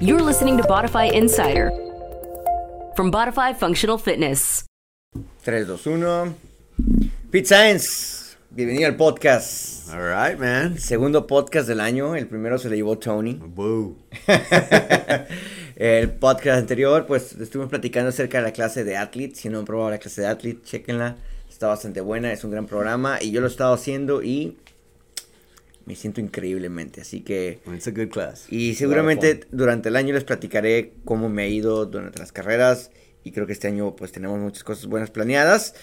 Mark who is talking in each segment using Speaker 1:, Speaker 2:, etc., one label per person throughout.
Speaker 1: You're listening to Bodify Insider from Bodify Functional Fitness.
Speaker 2: 3, 2, 1. Pete Science, bienvenido al podcast.
Speaker 3: All right, man.
Speaker 2: Segundo podcast del año, el primero se le llevó Tony.
Speaker 3: Woo.
Speaker 2: el podcast anterior, pues estuvimos platicando acerca de la clase de Athlete. Si no han probado la clase de Athlete, chequenla. Está bastante buena, es un gran programa y yo lo he estado haciendo y me siento increíblemente. Así que
Speaker 3: It's a good class.
Speaker 2: Y seguramente durante el año les platicaré cómo me ha ido durante las carreras. Y creo que este año pues tenemos muchas cosas buenas planeadas.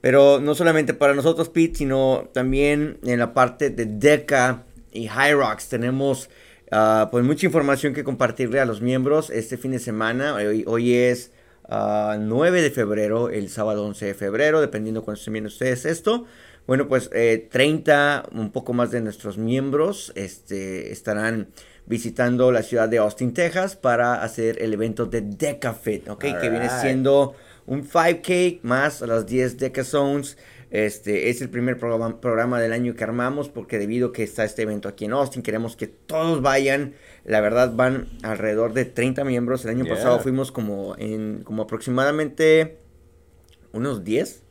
Speaker 2: Pero no solamente para nosotros, Pete, sino también en la parte de DECA y High Rocks. Tenemos ah, pues mucha información que compartirle a los miembros este fin de semana. Hoy, hoy es ah, 9 de febrero, el sábado 11 de febrero, dependiendo cuándo estén viendo ustedes esto. Bueno, pues eh, 30, un poco más de nuestros miembros este, estarán visitando la ciudad de Austin, Texas, para hacer el evento de DecaFit, ¿ok? Que viene siendo un 5K más las 10 Deca Zones. Este es el primer programa, programa del año que armamos porque debido a que está este evento aquí en Austin, queremos que todos vayan. La verdad van alrededor de 30 miembros. El año
Speaker 3: Yeah.
Speaker 2: pasado fuimos como en como aproximadamente unos 10.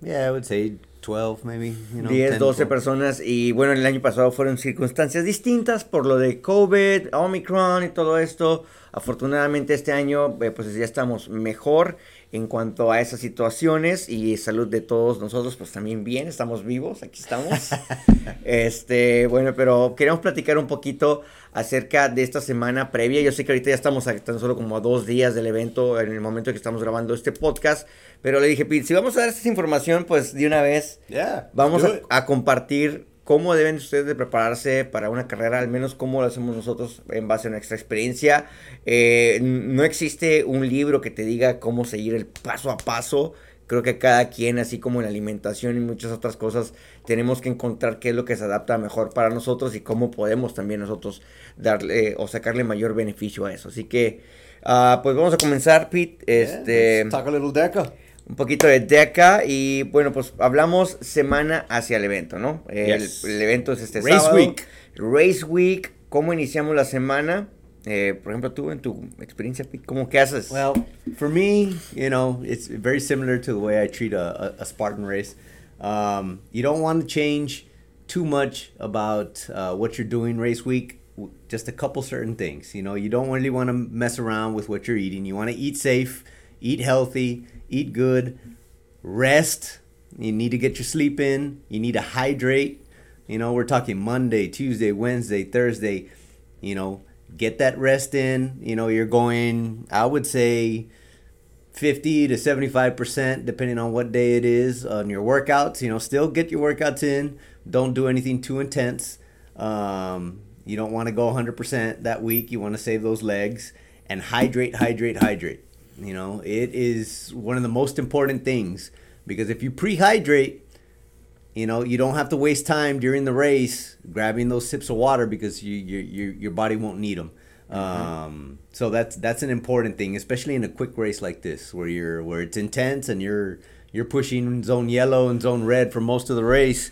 Speaker 3: Yeah, I would say 12 maybe, you know.
Speaker 2: 10,
Speaker 3: 10,
Speaker 2: 12
Speaker 3: 12.
Speaker 2: personas y bueno, el año pasado fueron circunstancias distintas por lo de COVID, Omicron y todo esto. Afortunadamente este año eh, pues ya estamos mejor en cuanto a esas situaciones y salud de todos nosotros pues también bien, estamos vivos, aquí estamos. este, bueno, pero queremos platicar un poquito acerca de esta semana previa. Yo sé que ahorita ya estamos a tan solo como a dos días del evento en el momento que estamos grabando este podcast, pero le dije, Pete, si vamos a dar esta información pues de una vez
Speaker 3: Yeah.
Speaker 2: Vamos a compartir cómo deben ustedes de prepararse para una carrera, al menos cómo lo hacemos nosotros en base a nuestra experiencia. Eh, no existe un libro que te diga cómo seguir el paso a paso. Creo que cada quien, así como en la alimentación y muchas otras cosas, tenemos que encontrar qué es lo que se adapta mejor para nosotros y cómo podemos también nosotros darle o sacarle mayor beneficio a eso. Así que, ah, pues vamos a comenzar, Pete.
Speaker 3: Yeah, let's talk a little deca.
Speaker 2: Un poquito de DECA y bueno, pues hablamos semana hacia el evento, ¿no? El,
Speaker 3: Yes.
Speaker 2: el evento es este
Speaker 3: Race
Speaker 2: sábado.
Speaker 3: week.
Speaker 2: Race Week, ¿cómo iniciamos la semana? Eh, por ejemplo, tú en tu experiencia, ¿cómo que haces?
Speaker 3: Well, for me, you know, it's very similar to the way I treat a, a, a Spartan race. Um, you don't want to change too much about uh, what you're doing race week. Just a couple certain things. You know, you don't really want to mess around with what you're eating. You want to eat safe, eat healthy, eat good, rest. You need to get your sleep in. You need to hydrate. You know, we're talking Monday, Tuesday, Wednesday, Thursday. You know, get that rest in. You know, you're going, I would say, 50 to 75%, depending on what day it is, on your workouts. You know, still get your workouts in. Don't do anything too intense. Um, you don't want to go 100% that week. You want to save those legs and hydrate, hydrate, hydrate. You know, it is one of the most important things because if you prehydrate, you know, you don't have to waste time during the race grabbing those sips of water because you, you, you your body won't need them. Um, so that's that's an important thing, especially in a quick race like this, where you're where it's intense and you're you're pushing zone yellow and zone red for most of the race.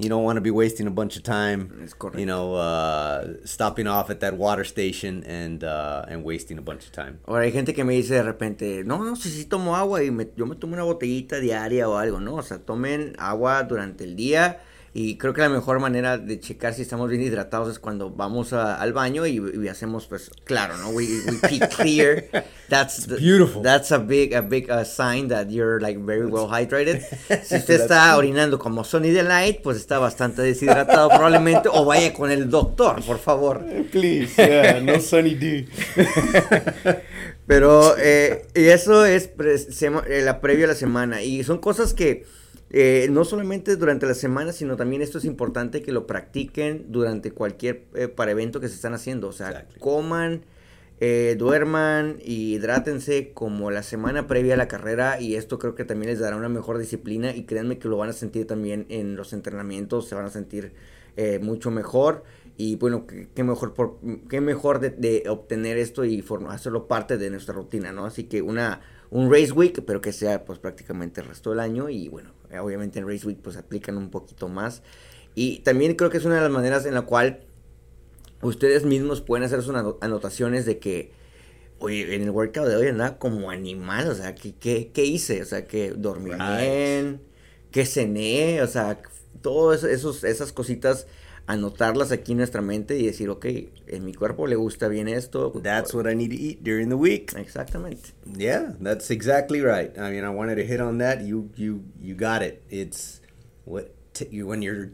Speaker 3: You don't want to be wasting a bunch of time, you know, uh, stopping off at that water station and uh, and wasting a bunch of time.
Speaker 2: Ahora hay gente que me dice de repente, no, no sé si tomo agua y me- yo me tomo una botellita diaria o algo, ¿no? O sea, tomen agua durante el día y creo que la mejor manera de checar si estamos bien hidratados es cuando vamos a- al baño y, y hacemos, pues, claro, ¿no? We, we pee clear. That's the-
Speaker 3: beautiful.
Speaker 2: That's a big, a big uh, sign that you're like very well hydrated. Si usted está orinando como Sonny Delight, pues está bastante deshidratado probablemente o vaya con el doctor, por favor.
Speaker 3: Please, yeah, no sunny D.
Speaker 2: Pero eh, y eso es pre- eh, la previa a la semana. Y son cosas que eh, no solamente durante la semana, sino también esto es importante que lo practiquen durante cualquier eh, para evento que se están haciendo. O sea, coman, eh, duerman y hidrátense como la semana previa a la carrera. Y esto creo que también les dará una mejor disciplina. Y créanme que lo van a sentir también en los entrenamientos. Se van a sentir eh, mucho mejor. Y bueno, qué, mejor, por, qué mejor de, de obtener esto y form- hacerlo parte de nuestra rutina, ¿no? Así que una, un Race Week, pero que sea pues prácticamente el resto del año. Y bueno, obviamente en Race Week pues aplican un poquito más. Y también creo que es una de las maneras en la cual ustedes mismos pueden hacer sus anotaciones de que, oye, en el workout de hoy andaba como animal, o sea, ¿qué, qué, qué hice? O sea, que dormí bien, que cené, o sea, todas esos, esas cositas anotarlas aquí en nuestra mente y decir, ok, en mi cuerpo le gusta bien esto.
Speaker 3: That's what I need to eat during the week.
Speaker 2: Exactamente.
Speaker 3: Yeah, that's exactly right. I mean, I wanted to hit on that. You you you got it. It's what you, when you're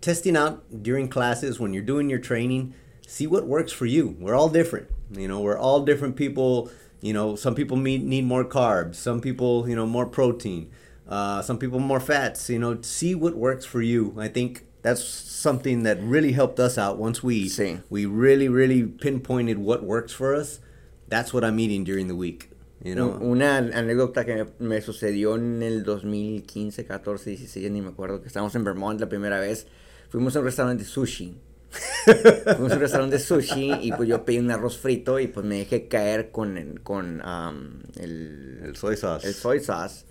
Speaker 3: testing out during classes, when you're doing your training, see what works for you. We're all different. You know, we're all different people. You know, some people need, need more carbs. Some people, you know, more protein. Uh, some people more fats. You know, see what works for you. I think that's something that really helped us out once we
Speaker 2: sí.
Speaker 3: we really really pinpointed what works for us. That's what I'm eating during the week. You know?
Speaker 2: Una anécdota que me sucedió en el 2015, 14, 16, ni me acuerdo, que estábamos en Vermont la primera vez. Fuimos a un restaurante de sushi. Fuimos a un restaurante de sushi y pues yo pedí un arroz frito y pues me dejé caer con, con um, el,
Speaker 3: el soy sauce.
Speaker 2: El soy sauce.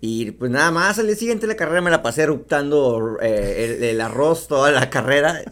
Speaker 2: Y pues nada más, al día siguiente de la carrera me la pasé eruptando eh, el, arroz toda la carrera,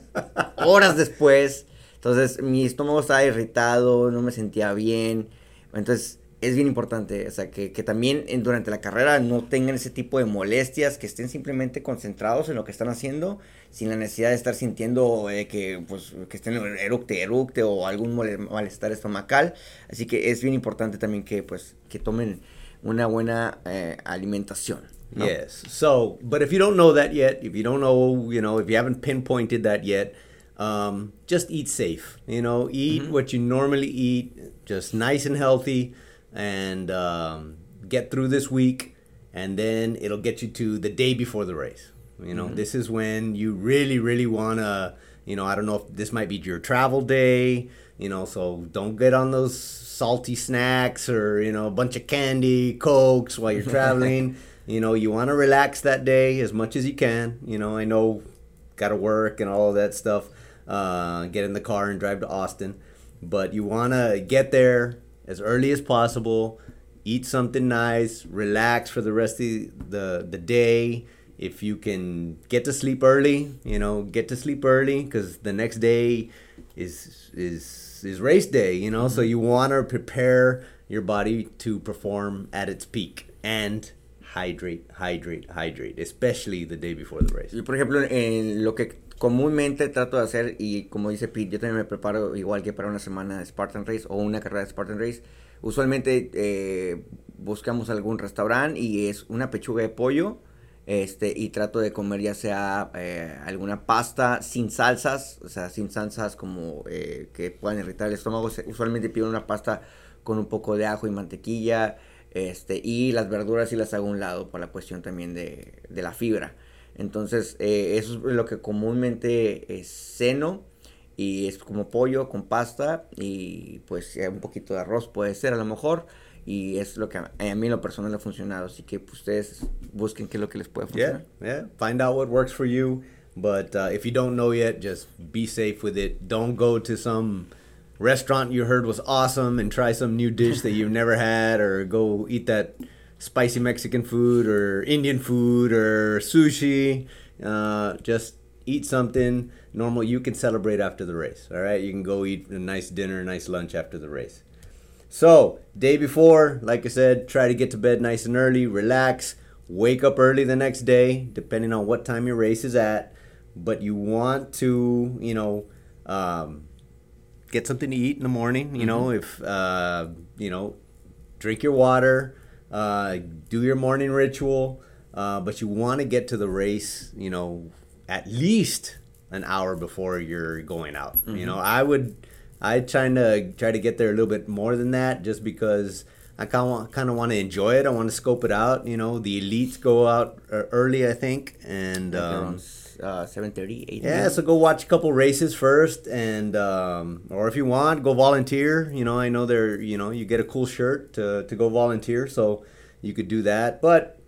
Speaker 2: horas después. Entonces mi estómago estaba irritado, no me sentía bien. Entonces es bien importante, o sea, que, que también en, durante la carrera no tengan ese tipo de molestias, que estén simplemente concentrados en lo que están haciendo, sin la necesidad de estar sintiendo eh, que, pues, que estén eructe, eructe o algún malestar estomacal. Así que es bien importante también que, pues, que tomen una buena eh, alimentación.
Speaker 3: ¿no? Yes. So, but if you don't know that yet, if you don't know, you know, if you haven't pinpointed that yet, um, just eat safe. You know, eat mm -hmm. what you normally eat, just nice and healthy, and um, get through this week, and then it'll get you to the day before the race. You know, mm -hmm. this is when you really, really want to, you know, I don't know if this might be your travel day, you know, so don't get on those salty snacks or you know a bunch of candy, cokes while you're traveling. you know, you want to relax that day as much as you can. You know, I know got to work and all of that stuff. Uh, get in the car and drive to Austin, but you want to get there as early as possible. Eat something nice, relax for the rest of the the day. If you can get to sleep early, you know, get to sleep early because the next day is is is race day, you know, mm-hmm. so you want to prepare your body to perform at its peak and hydrate, hydrate, hydrate, especially the day before the race.
Speaker 2: Yo, por ejemplo, en lo que comúnmente trato de hacer, y como dice Pete, yo también me preparo igual que para una semana de Spartan Race o una carrera de Spartan Race. Usualmente eh, buscamos algún restaurante y es una pechuga de pollo este, y trato de comer ya sea eh, alguna pasta sin salsas, o sea, sin salsas como eh, que puedan irritar el estómago. Usualmente pido una pasta con un poco de ajo y mantequilla, este, y las verduras y las hago a un lado por la cuestión también de, de la fibra. Entonces, eh, eso es lo que comúnmente es ceno y es como pollo con pasta y pues un poquito de arroz puede ser a lo mejor y es lo que a, a mí en lo personal ha funcionado. Así que pues, ustedes busquen qué es lo que les puede funcionar.
Speaker 3: Yeah, yeah. Find out what works for you. But uh, if you don't know yet, just be safe with it. Don't go to some restaurant you heard was awesome and try some new dish that you've never had, or go eat that spicy Mexican food or Indian food or sushi. Uh, just eat something normal you can celebrate after the race. All right, you can go eat a nice dinner, a nice lunch after the race. So, day before, like I said, try to get to bed nice and early, relax, wake up early the next day, depending on what time your race is at. But you want to, you know, um, get something to eat in the morning. You know, mm-hmm. if uh, you know, drink your water, uh, do your morning ritual. Uh, but you want to get to the race, you know, at least an hour before you're going out. Mm-hmm. You know, I would I try to try to get there a little bit more than that, just because I kind of kind of want to enjoy it. I want to scope it out. You know, the elites go out early, I think, and um,
Speaker 2: uh, seven thirty, eight.
Speaker 3: Yeah, so go watch a couple races first, and um, or if you want, go volunteer. You know, I know they're you know you get a cool shirt to to go volunteer, so you could do that. But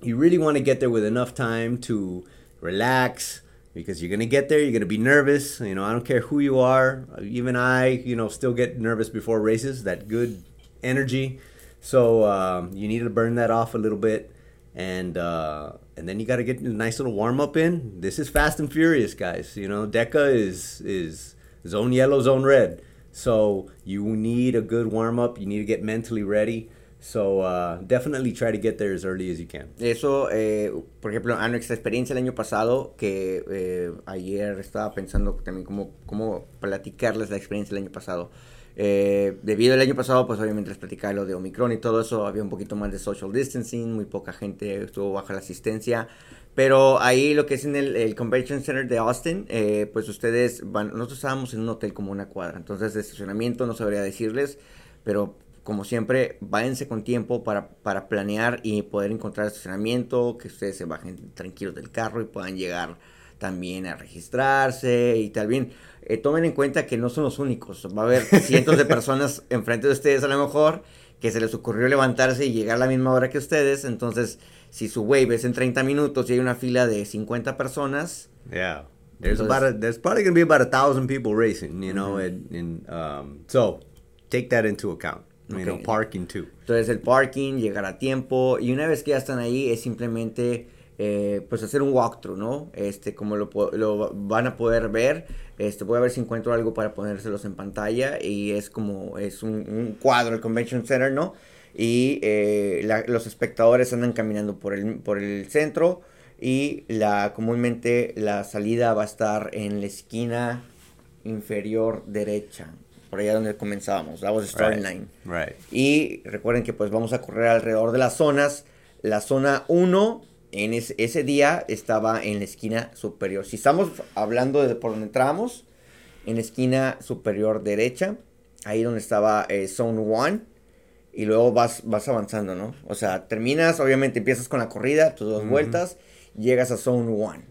Speaker 3: you really want to get there with enough time to relax because you're gonna get there. You're gonna be nervous. You know, I don't care who you are. Even I, you know, still get nervous before races. That good energy. So um, you need to burn that off a little bit, and uh, and then you got to get a nice little warm up in. This is Fast and Furious, guys. You know, DECA is is zone yellow, zone red. So you need a good warm up. You need to get mentally ready. So uh, definitely try to get there as early as you can.
Speaker 2: Eso, eh, por ejemplo, a nuestra experiencia el año pasado, que eh, ayer estaba pensando también cómo, cómo platicarles la experiencia del año pasado. Eh, debido al año pasado, pues obviamente les platicaba lo de Omicron y todo eso, había un poquito más de social distancing, muy poca gente estuvo baja la asistencia. Pero ahí lo que es en el, el Convention Center de Austin, eh, pues ustedes van, nosotros estábamos en un hotel como una cuadra, entonces de estacionamiento no sabría decirles, pero como siempre, váyanse con tiempo para, para planear y poder encontrar estacionamiento, que ustedes se bajen tranquilos del carro y puedan llegar también a registrarse y tal bien. Eh, tomen en cuenta que no son los únicos, va a haber cientos de personas enfrente de ustedes a lo mejor que se les ocurrió levantarse y llegar a la misma hora que ustedes, entonces si su wave es en 30 minutos y hay una fila de 50 personas,
Speaker 3: Yeah. There's about a, there's probably going to be about a thousand people racing, you know, and, and um, so take that into account. You know,
Speaker 2: Okay.
Speaker 3: parking too.
Speaker 2: Entonces el parking, llegar a tiempo y una vez que ya están ahí es simplemente eh, pues hacer un walkthrough, ¿no? Este, como lo, lo van a poder ver, este, voy a ver si encuentro algo para ponérselos en pantalla y es como, es un, un cuadro, el Convention Center, ¿no? Y eh, la- los espectadores andan caminando por el, por el centro y la, comúnmente la salida va a estar en la esquina inferior derecha, por allá donde comenzábamos, that was the starting
Speaker 3: Right.
Speaker 2: line.
Speaker 3: Right.
Speaker 2: Y recuerden que pues vamos a correr alrededor de las zonas. La zona 1 en es- ese día estaba en la esquina superior. Si estamos hablando de por donde entramos, en la esquina superior derecha, ahí donde estaba eh, Zone 1. Y luego vas, vas avanzando, ¿no? O sea, terminas, obviamente empiezas con la corrida, tus dos vueltas, llegas a Zone 1.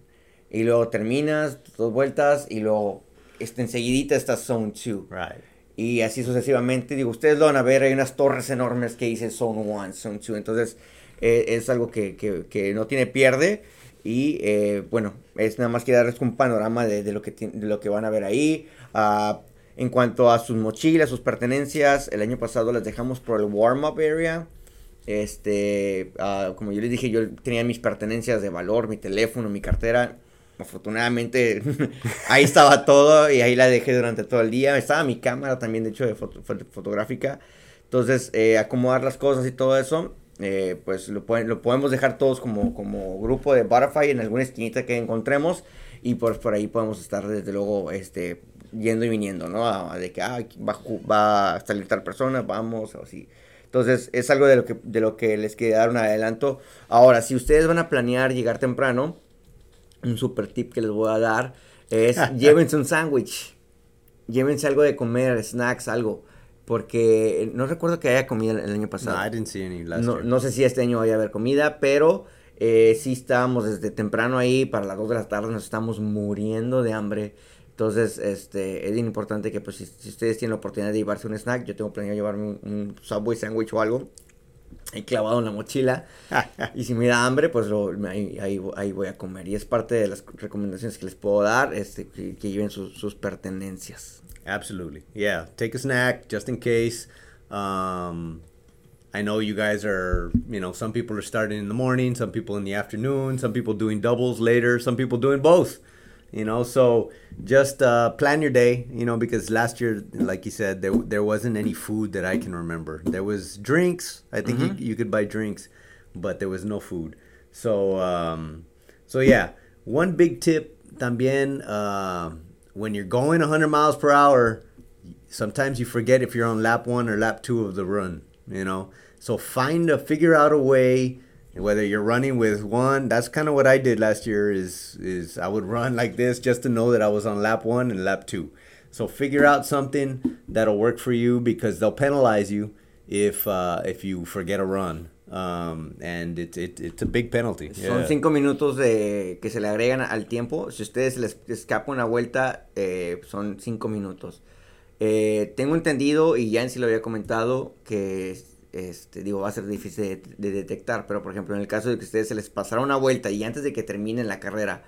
Speaker 2: Y luego terminas, tus dos vueltas, y luego este, enseguidita está Zone 2.
Speaker 3: Right.
Speaker 2: Y así sucesivamente. Digo, ustedes lo van a ver, hay unas torres enormes que dice Zone 1, Zone 2. Entonces, eh, es algo que, que- que no tiene pierde. Y eh, bueno, es nada más que darles un panorama de, de lo, que de lo que van a ver ahí. Ah, en cuanto a sus mochilas, sus pertenencias, el año pasado las dejamos por el warm-up area. Este, ah, como yo les dije, yo tenía mis pertenencias de valor, mi teléfono, mi cartera. Afortunadamente, ahí estaba todo y ahí la dejé durante todo el día. Estaba mi cámara también, de hecho, de foto- foto- fotográfica. Entonces, eh, acomodar las cosas y todo eso, eh, pues lo, pueden- lo podemos dejar todos como, como grupo de Butterfly en alguna esquinita que encontremos. Y pues por ahí podemos estar, desde luego, este, yendo y viniendo, ¿no? A- a de que ah, va, va a salir tal persona, vamos, o así. Entonces, es algo de lo que, de lo que les quería dar un adelanto. Ahora, si ustedes van a planear llegar temprano, un super tip que les voy a dar es llévense un sándwich. Llévense algo de comer, snacks, algo. Porque no recuerdo que haya comida el año
Speaker 3: No,
Speaker 2: pasado.
Speaker 3: I didn't see any last
Speaker 2: No,
Speaker 3: year.
Speaker 2: no sé si este año vaya a haber comida, pero eh, sí estábamos desde temprano ahí, para las 2 de la tarde nos estamos muriendo de hambre. Entonces, este, es importante que pues si, si ustedes tienen la oportunidad de llevarse un snack, yo tengo planeado llevarme un, un Subway sandwich o algo, ahí clavado en la mochila. y si me da hambre, pues lo- ahí, ahí, ahí voy a comer. Y es parte de las recomendaciones que les puedo dar, este, que, que lleven sus, sus pertenencias.
Speaker 3: Absolutely. Yeah. Take a snack just in case. Um, I know you guys are, you know, some people are starting in the morning, some people in the afternoon, some people doing doubles later, some people doing both. You know, so just uh, plan your day, you know, because last year, like you said, there, there wasn't any food that I can remember. There was drinks. I think you, you could buy drinks, but there was no food. So, um, so yeah, one big tip también, uh, when you're going 100 miles per hour, sometimes you forget if you're on lap one or lap two of the run, you know? So find a, figure out a way, whether you're running with one, that's kind of what I did last year is, is I would run like this just to know that I was on lap one and lap two. So figure out something that'll work for you because they'll penalize you if, uh, if you forget a run. Um, and it, it, it's a big penalty.
Speaker 2: Son
Speaker 3: Yeah.
Speaker 2: cinco minutos de, que se le agregan al tiempo. Si ustedes les escapa una vuelta, eh, son cinco minutos. Eh, tengo entendido, y ya en sí lo había comentado, que este, digo, va a ser difícil de, de detectar. Pero por ejemplo, en el caso de que ustedes se les pasara una vuelta y antes de que terminen la carrera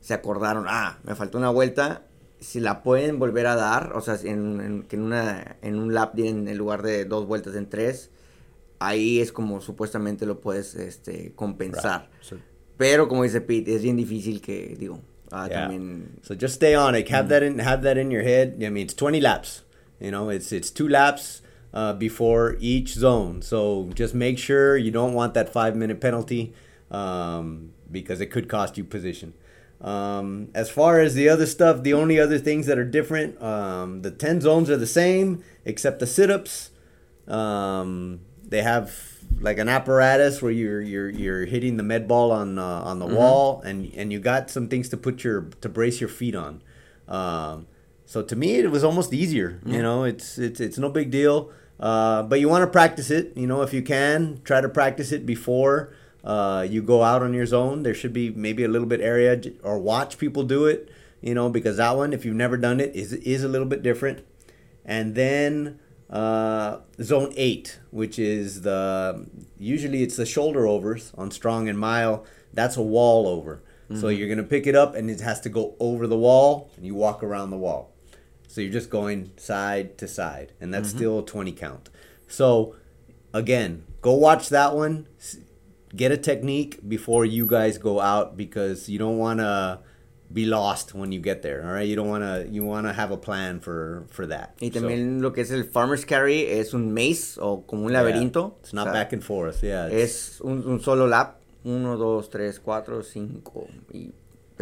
Speaker 2: se acordaron, ah, me faltó una vuelta. Si la pueden volver a dar, o sea, en, en- una, en un lap en, lugar de dos vueltas en tres, ahí es como supuestamente lo puedes este, compensar.
Speaker 3: So-
Speaker 2: Pero como dice Pete, es bien difícil que, digo, ah,
Speaker 3: Yeah.
Speaker 2: también.
Speaker 3: So just stay on it. Have that in have that in your head. I mean, it's 20 laps. You know, it's it's two laps uh, before each zone. So just make sure you don't want that five minute penalty um, because it could cost you position. Um, as far as the other stuff, the only other things that are different, um, the 10 zones are the same except the sit ups. Um, they have like an apparatus where you're you're you're hitting the med ball on uh, on the wall, and and you got some things to put your to brace your feet on. Um, so to me, it was almost easier. You know, it's it's it's no big deal. Uh, but you want to practice it. You know, if you can, try to practice it before uh, you go out on your zone. There should be maybe a little bit area or watch people do it. You know, because that one, if you've never done it, is is a little bit different. And then uh, zone eight, which is the usually it's the shoulder overs on strong and mile. That's a wall over. So you're gonna pick it up and it has to go over the wall, and you walk around the wall. So you're just going side to side, and that's mm-hmm. still a 20 count. So again, go watch that one. Get a technique before you guys go out because you don't want to be lost when you get there. All right, you don't want to. You want to have a plan for for that.
Speaker 2: Y
Speaker 3: So,
Speaker 2: también lo que es el Farmer's Carry es un maze o como un
Speaker 3: yeah,
Speaker 2: laberinto.
Speaker 3: It's not
Speaker 2: O sea,
Speaker 3: back and forth. Yeah. it's-
Speaker 2: Es un, un solo lap. Uno, dos, tres, cuatro, cinco. Y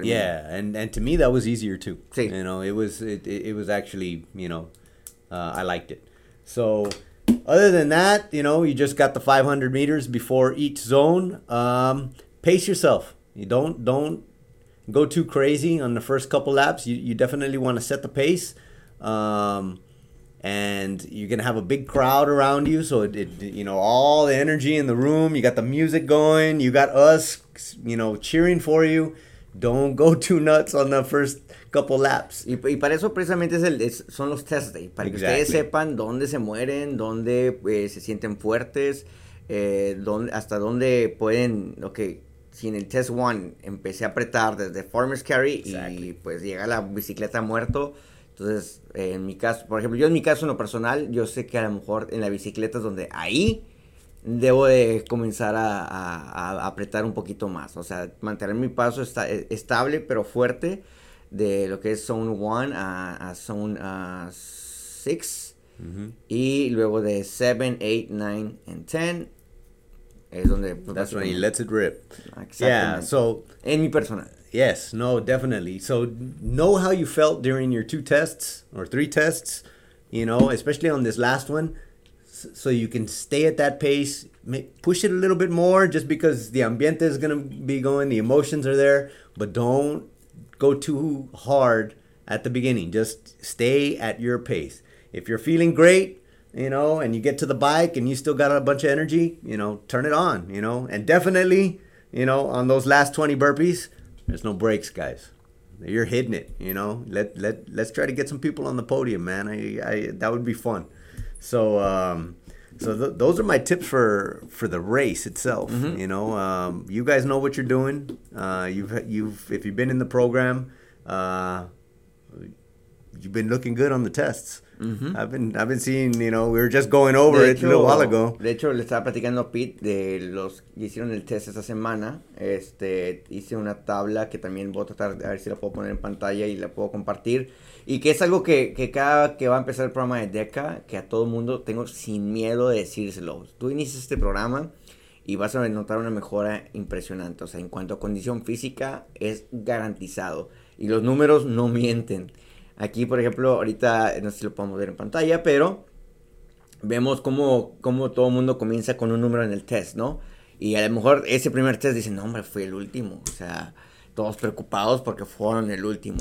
Speaker 3: Yeah, and and to me that was easier too. You know, it was it, it, it was actually you know, uh, I liked it. So other than that, you know, you just got the 500 meters before each zone. Um, pace yourself. You don't don't go too crazy on the first couple laps. You you definitely want to set the pace. Um, and you're gonna have a big crowd around you, so it, it you know all the energy in the room. You got the music going. You got us, you know, cheering for you. Don't go too nuts on the first couple laps.
Speaker 2: Y, y para eso precisamente es el, es- son los test day, para que ustedes
Speaker 3: Exactly.
Speaker 2: sepan dónde se mueren, dónde eh, se sienten fuertes, eh, dónde- hasta dónde pueden, ok, si en el test one empecé a apretar desde Farmer's Carry y
Speaker 3: Exactly.
Speaker 2: pues llega la bicicleta muerto, entonces eh, en mi caso, por ejemplo, yo en mi caso en lo personal, yo sé que a lo mejor en la bicicleta es donde ahí debo de comenzar a, a- a apretar un poquito más. O sea, mantener mi paso esta- eh, estable pero fuerte de lo que es Zone 1 a, a Zone 6. Y luego de 7, 8, 9 and 10 es donde... pues,
Speaker 3: That's when he lets it rip. Yeah. So
Speaker 2: en mi personal.
Speaker 3: Yes, no, definitely. So know how you felt during your two tests or three tests, you know, especially on this last one, so you can stay at that pace. Push it a little bit more, just because the ambiente is gonna be going, the emotions are there, but don't go too hard at the beginning. Just stay at your pace. If you're feeling great, you know, and you get to the bike and you still got a bunch of energy, you know, turn it on, you know, and definitely, you know, on those last 20 burpees, there's no breaks, guys. You're hitting it, you know. Let let let's try to get some people on the podium, man. I, I that would be fun. So um, so th- those are my tips for for the race itself. You know, um, you guys know what you're doing. Uh, you've you've if you've been in the program, uh, you've been looking good on the tests. I've been I've been seeing. You know, we were just going over
Speaker 2: De
Speaker 3: it a little while ago.
Speaker 2: de hecho, le estaba platicando a Pete de los que hicieron el test esta semana. Este, hice una tabla que también voy a tratar de a ver si la puedo poner en pantalla y la puedo compartir. Y que es algo que, que cada que va a empezar el programa de DECA, que a todo mundo tengo sin miedo de decírselo. Tú inicias este programa y vas a notar una mejora impresionante. O sea, en cuanto a condición física, es garantizado. Y los números no mienten. Aquí, por ejemplo, ahorita no sé si lo podemos ver en pantalla, pero vemos cómo, cómo todo el mundo comienza con un número en el test, ¿no? Y a lo mejor ese primer test dicen, no, hombre, fue el último. O sea, todos preocupados porque fueron el último.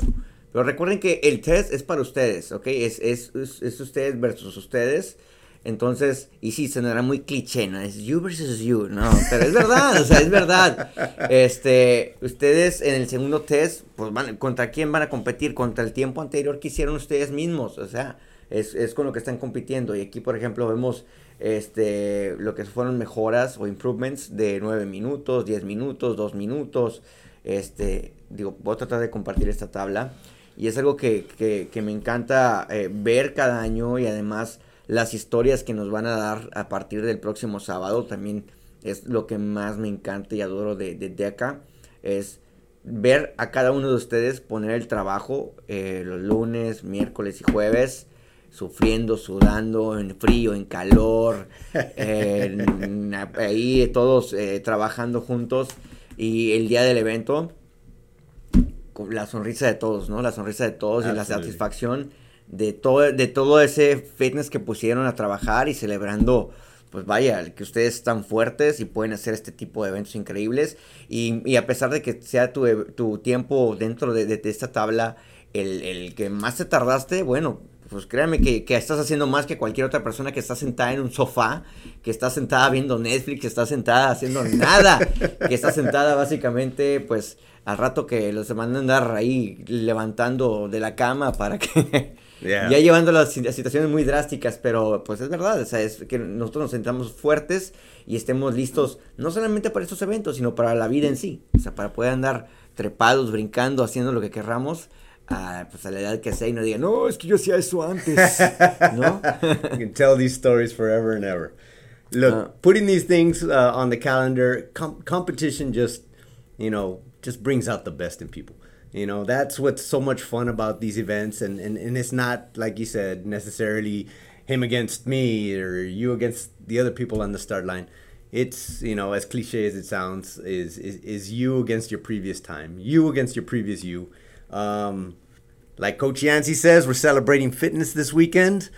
Speaker 2: Pero recuerden que el test es para ustedes, ¿ok? Es, es, es, es ustedes versus ustedes. Entonces, y sí, sonará muy cliché, ¿no? Es you versus you, no, pero es verdad, o sea, es verdad. Este, ustedes en el segundo test, pues van, ¿contra quién van a competir? Contra el tiempo anterior que hicieron ustedes mismos, o sea, es, es con lo que están compitiendo. Y aquí, por ejemplo, vemos este, lo que fueron mejoras o improvements de 9 minutos, 10 minutos, 2 minutos. Este, digo, voy a tratar de compartir esta tabla. Y es algo que, que, me encanta eh, ver cada año y además las historias que nos van a dar a partir del próximo sábado también es lo que más me encanta y adoro de, de DECA. Es ver a cada uno de ustedes poner el trabajo eh, los lunes, miércoles y jueves, sufriendo, sudando, en frío, en calor, en- ahí todos eh, trabajando juntos y el día del evento, con la sonrisa de todos, ¿no? La sonrisa de todos y la satisfacción de todo, de todo ese fitness que pusieron a trabajar y celebrando, pues vaya, que ustedes están fuertes y pueden hacer este tipo de eventos increíbles. Y, a pesar de que sea tu, tu tiempo dentro de, de- de esta tabla el, el que más te tardaste, bueno, pues créanme que, que estás haciendo más que cualquier otra persona que está sentada en un sofá, que está sentada viendo Netflix, que está sentada haciendo nada, que está sentada básicamente, pues al rato que los van a andar ahí levantando de la cama para que
Speaker 3: Yeah.
Speaker 2: ya llevando las si- situaciones muy drásticas, pero pues es verdad, o sea, es que nosotros nos sentamos fuertes y estemos listos no solamente para estos eventos, sino para la vida en sí, o sea, para poder andar trepados, brincando, haciendo lo que querramos. A, pues a la edad que sea y no digan, no, es que yo hacía eso antes, ¿no?
Speaker 3: you can tell these stories forever and ever. Look,
Speaker 2: Uh,
Speaker 3: putting these things uh, on the calendar, com- competition just, you know, just brings out the best in people. You know, that's what's so much fun about these events. And, and, and it's not, like you said, necessarily him against me or you against the other people on the start line. It's, you know, as cliche as it sounds, is, is, is you against your previous time, you against your previous you. Um, like Coach Yancey says, we're celebrating fitness this weekend.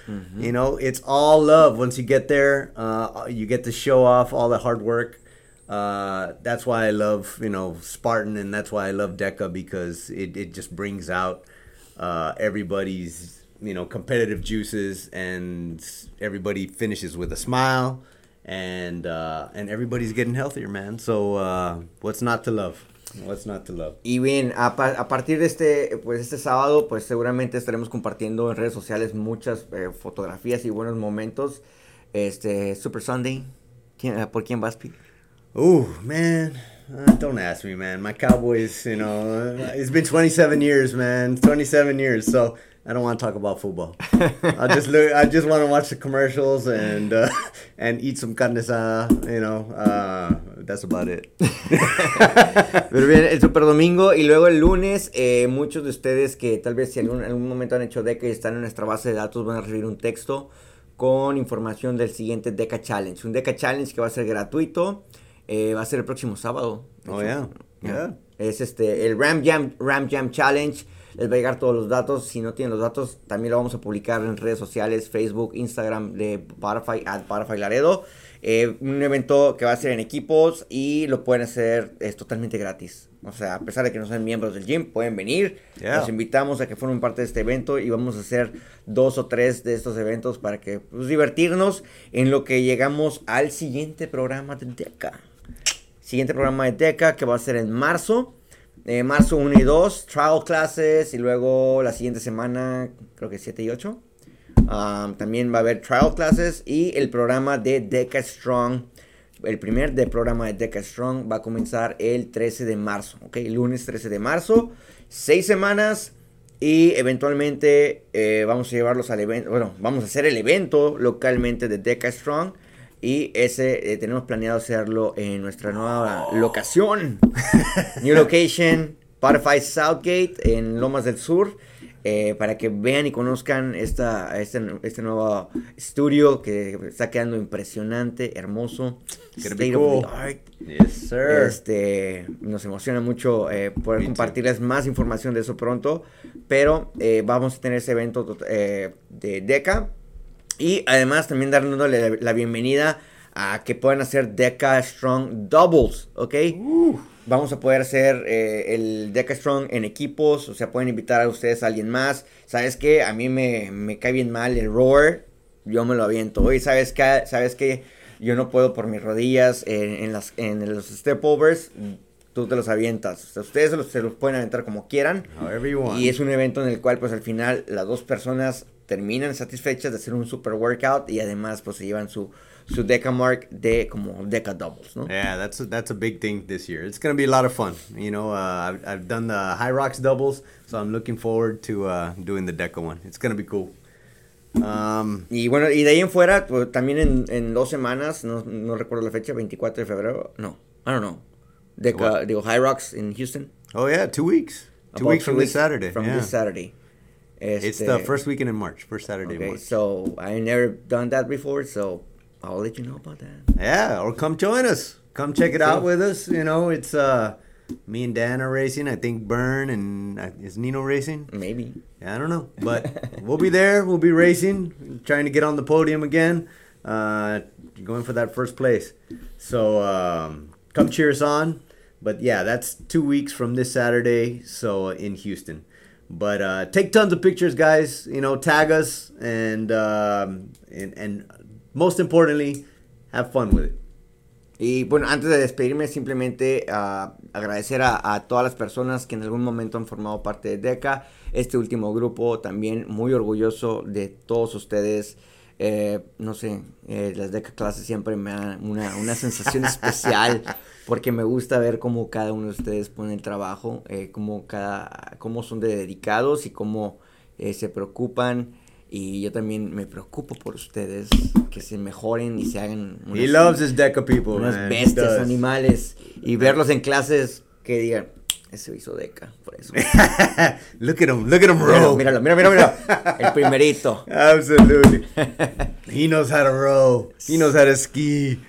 Speaker 3: You know, it's all love. Once you get there, uh, you get to show off all the hard work. Uh, that's why I love, you know, Spartan, and that's why I love DECA because it, it just brings out uh, everybody's, you know, competitive juices, and everybody finishes with a smile, and uh, and everybody's getting healthier, man. So uh, what's not to love? What's not to love?
Speaker 2: Y bien, a, pa- a partir de este, pues este sábado, pues seguramente estaremos compartiendo en redes sociales muchas eh, fotografías y buenos momentos. Este, Super Sunday, ¿quién- ¿por quién vas, Pete?
Speaker 3: Oh man, uh, don't ask me, man. My Cowboys, you know, uh, it's been 27 years, man. 27 years, so I don't want to talk about football. I just look. I just want to watch the commercials and uh, and eat some carne asada. You know, uh, that's about it.
Speaker 2: Pero bien, el Super Domingo y luego el lunes, eh, muchos de ustedes que tal vez si algún, en algún momento han hecho DECA y están en nuestra base de datos van a recibir un texto con información del siguiente DECA Challenge. Un DECA Challenge que va a ser gratuito, eh, va a ser el próximo sábado.
Speaker 3: Oh, yeah. Yeah.
Speaker 2: Es este, el Ram Jam, Ram Jam Challenge. Les va a llegar todos los datos. Si no tienen los datos, también lo vamos a publicar en redes sociales, Facebook, Instagram de Butterfly, at Butterfly Laredo. Eh, un evento que va a ser en equipos y lo pueden hacer, es totalmente gratis. O sea, a pesar de que no sean miembros del gym, pueden venir.
Speaker 3: Yeah.
Speaker 2: Los invitamos a que formen parte de este evento y vamos a hacer dos o tres de estos eventos para que pues, divertirnos en lo que llegamos al siguiente programa de DECA. Siguiente programa de DECA que va a ser en marzo. Eh, marzo 1 y 2, trial classes. Y luego la siguiente semana, creo que 7 y 8. um, también va a haber trial classes. Y el programa de DECA Strong. El primer de programa de DECA Strong va a comenzar el 13 de marzo. Ok, lunes 13 de marzo. Seis semanas. Y eventualmente eh, vamos a llevarlos al evento. Bueno, vamos a hacer el evento localmente de DECA Strong. Y ese eh, tenemos planeado hacerlo en nuestra nueva locación. New location, Spotify Southgate en Lomas del Sur. eh, para que vean y conozcan esta, este, este nuevo estudio que está quedando impresionante, hermoso. State of the art.
Speaker 3: Yes, sir.
Speaker 2: Este, nos emociona mucho eh, poder
Speaker 3: Me too.
Speaker 2: compartirles más información de eso pronto. Pero eh, vamos a tener ese evento de DECA. Y además también dándole la, la bienvenida a que puedan hacer DECA Strong Doubles, ¿ok? Vamos a poder hacer eh, el DECA Strong en equipos, o sea, pueden invitar a ustedes a alguien más. ¿Sabes qué? A mí me, me cae bien mal el roar, yo me lo aviento. Oye, ¿sabes qué? ¿Sabes qué? Yo no puedo por mis rodillas en, en las, en los step overs, tú te los avientas. O sea, ustedes se los, se los pueden aventar como quieran. Y es un evento en el cual pues al final las dos personas terminan satisfechas de hacer un super workout y además pues se llevan su, su Deca Mark de como Deca Doubles, ¿no?
Speaker 3: Yeah, that's a, that's a big thing this year. It's gonna be a lot of fun. You know, uh, I've, I've done the High Rocks doubles, so I'm looking forward to uh, doing the Deca one. It's gonna be cool. Um,
Speaker 2: Y bueno, y de ahí en fuera, pues, también en, en dos semanas, no, no recuerdo la fecha, 24 de febrero, no, I don't know. Deca,
Speaker 3: What?
Speaker 2: digo, High Rocks in Houston.
Speaker 3: Oh yeah, two weeks. Two
Speaker 2: About
Speaker 3: weeks
Speaker 2: two
Speaker 3: from this Saturday.
Speaker 2: From
Speaker 3: yeah.
Speaker 2: this Saturday.
Speaker 3: It's the first weekend in March, first Saturday
Speaker 2: Okay,
Speaker 3: March.
Speaker 2: so I never done that before, so I'll let you know about that.
Speaker 3: Yeah, or come join us. Come check it out with us. You know, it's uh me and Dan are racing. I think Burn and uh, is Nino racing.
Speaker 2: Maybe.
Speaker 3: Yeah, I don't know, but we'll be there. We'll be racing, trying to get on the podium again, uh, going for that first place. So um, come cheer us on. But yeah, that's two weeks from this Saturday. So in Houston. But uh, take tons of pictures, guys. You know, tag us and um, and and most importantly, have fun with it.
Speaker 2: Y bueno, antes de despedirme, simplemente ah, agradecer a, a todas las personas que en algún momento han formado parte de DECA, este último grupo, también muy orgulloso de todos ustedes. Eh, no sé, eh, las DECA clases siempre me dan una, una sensación especial porque me gusta ver cómo cada uno de ustedes pone el trabajo, eh, cómo, cada, cómo son de dedicados y cómo eh, se preocupan. Y yo también me preocupo por ustedes, que se mejoren y se hagan
Speaker 3: He
Speaker 2: unas-
Speaker 3: loves his DECA people,
Speaker 2: unas
Speaker 3: man. He
Speaker 2: bestias, animales, y verlos en clases que digan, ese hizo deca, por eso.
Speaker 3: look at him, look at him
Speaker 2: Míralo,
Speaker 3: roll.
Speaker 2: míralo, mira, mira, mira, el primerito.
Speaker 3: Absolutely. he knows how to row. He knows how to ski.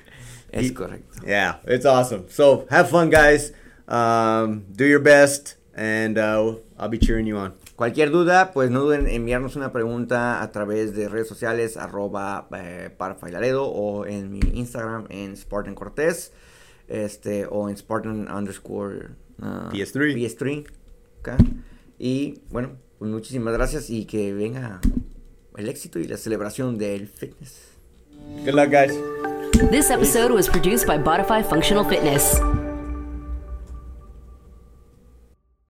Speaker 2: Es correcto.
Speaker 3: Yeah, it's awesome. So have fun, guys. Um, do your best, and uh, I'll be cheering you on.
Speaker 2: Cualquier duda, pues no duden en enviarnos una pregunta a través de redes sociales, arroba eh, parafailaredo, o en mi Instagram, en Spartan Cortés, este, o en Spartan underscore ah,
Speaker 3: PS3.
Speaker 2: PS3. ok. Y bueno, pues muchísimas gracias y que venga el éxito y la celebración del fitness.
Speaker 3: Good luck, guys.
Speaker 1: This episode was produced by Bodify Functional Fitness.